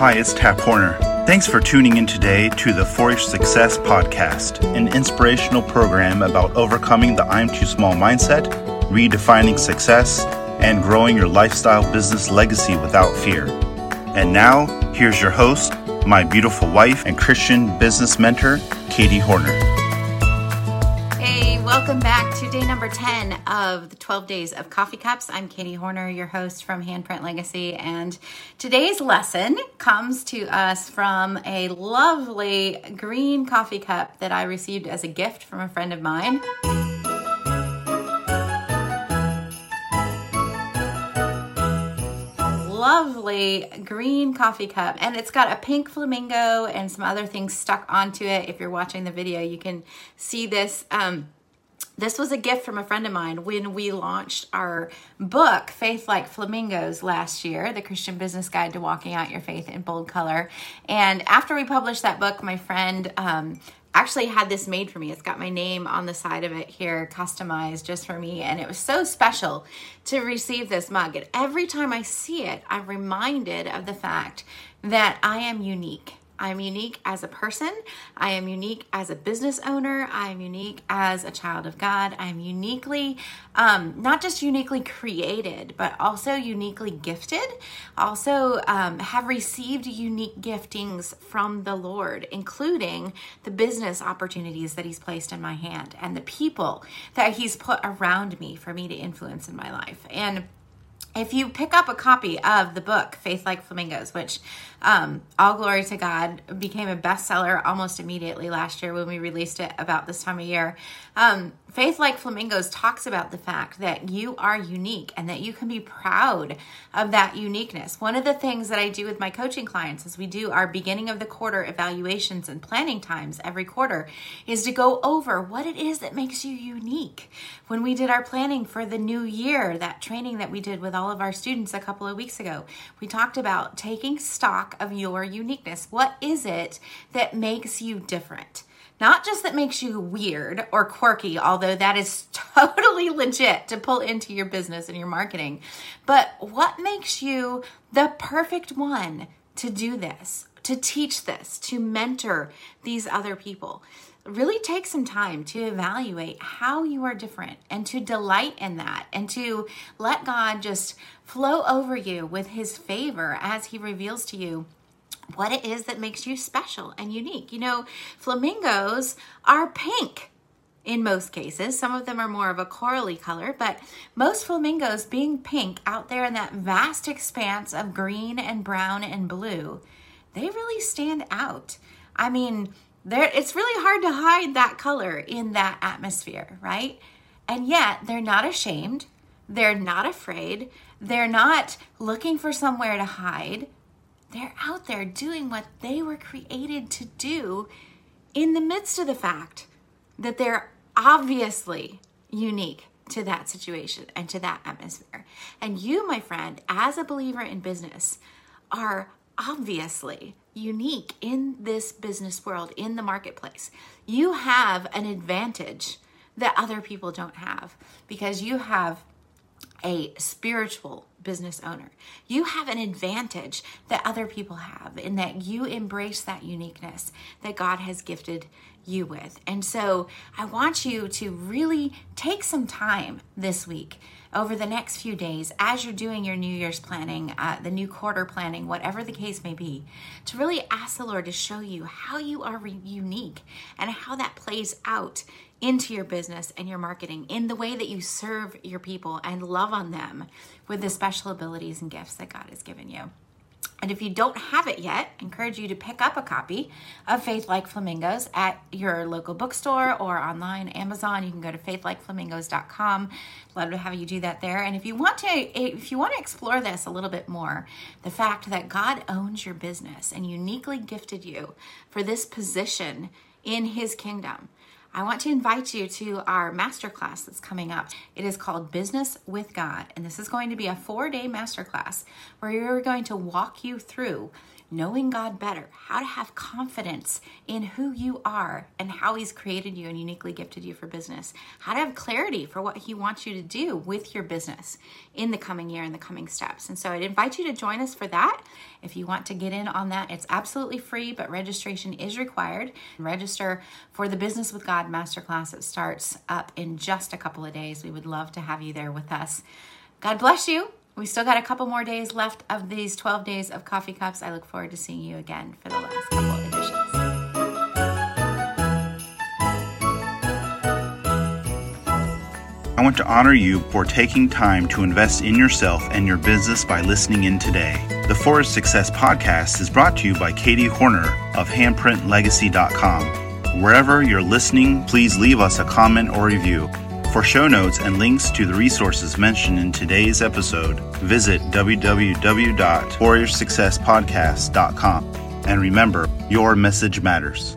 Hi, it's Tap Horner. Thanks for tuning in today to the Four-ish Success Podcast, an inspirational program about overcoming the I'm too small mindset, redefining success, and growing your lifestyle business legacy without fear. And now, here's your host, my beautiful wife and Christian business mentor, Katie Horner. Hey, welcome back day number 10 of the 12 days of coffee cups. I'm Katie Horner, your host from Handprint Legacy, and today's lesson comes to us from a lovely green coffee cup that I received as a gift from a friend of mine. lovely green coffee cup and it's got a pink flamingo and some other things stuck onto it if you're watching the video you can see this um, this was a gift from a friend of mine when we launched our book faith like flamingos last year the christian business guide to walking out your faith in bold color and after we published that book my friend um, actually had this made for me. It's got my name on the side of it here, customized just for me. And it was so special to receive this mug. And every time I see it, I'm reminded of the fact that I am unique. I am unique as a person. I am unique as a business owner. I am unique as a child of God. I am uniquely, um, not just uniquely created, but also uniquely gifted. Also, um, have received unique giftings from the Lord, including the business opportunities that He's placed in my hand and the people that He's put around me for me to influence in my life. And if you pick up a copy of the book faith like flamingos which um, all glory to god became a bestseller almost immediately last year when we released it about this time of year um, faith like flamingos talks about the fact that you are unique and that you can be proud of that uniqueness. One of the things that i do with my coaching clients as we do our beginning of the quarter evaluations and planning times every quarter is to go over what it is that makes you unique. When we did our planning for the new year that training that we did with all of our students a couple of weeks ago. We talked about taking stock of your uniqueness. What is it that makes you different? Not just that makes you weird or quirky, although that is totally legit to pull into your business and your marketing, but what makes you the perfect one to do this, to teach this, to mentor these other people really take some time to evaluate how you are different and to delight in that and to let God just flow over you with his favor as he reveals to you what it is that makes you special and unique. You know, flamingos are pink in most cases. Some of them are more of a corally color, but most flamingos being pink out there in that vast expanse of green and brown and blue, they really stand out. I mean, there it's really hard to hide that color in that atmosphere, right? And yet they're not ashamed, they're not afraid, they're not looking for somewhere to hide. They're out there doing what they were created to do in the midst of the fact that they're obviously unique to that situation and to that atmosphere. And you, my friend, as a believer in business, are obviously unique in this business world, in the marketplace. You have an advantage that other people don't have because you have a spiritual business owner. You have an advantage that other people have in that you embrace that uniqueness that God has gifted you with. And so I want you to really take some time this week over the next few days as you're doing your New Year's planning, uh, the new quarter planning, whatever the case may be, to really ask the Lord to show you how you are re- unique and how that plays out into your business and your marketing in the way that you serve your people and love on them with the special abilities and gifts that God has given you. And if you don't have it yet, I encourage you to pick up a copy of Faith Like Flamingos at your local bookstore or online, Amazon. You can go to faithlikeflamingos.com. Love to have you do that there. And if you want to, if you want to explore this a little bit more, the fact that God owns your business and uniquely gifted you for this position in His kingdom I want to invite you to our masterclass that's coming up. It is called Business with God, and this is going to be a four day masterclass where we're going to walk you through knowing God better, how to have confidence in who you are and how He's created you and uniquely gifted you for business, how to have clarity for what He wants you to do with your business in the coming year and the coming steps. And so I'd invite you to join us for that. If you want to get in on that, it's absolutely free, but registration is required. Register for the Business with God Masterclass. It starts up in just a couple of days. We would love to have you there with us. God bless you. We still got a couple more days left of these 12 days of coffee cups. I look forward to seeing you again for the last couple editions. I want to honor you for taking time to invest in yourself and your business by listening in today. The Forest Success Podcast is brought to you by Katie Horner of handprintlegacy.com. Wherever you're listening, please leave us a comment or review. For show notes and links to the resources mentioned in today's episode, visit www.warriorsuccesspodcast.com. And remember, your message matters.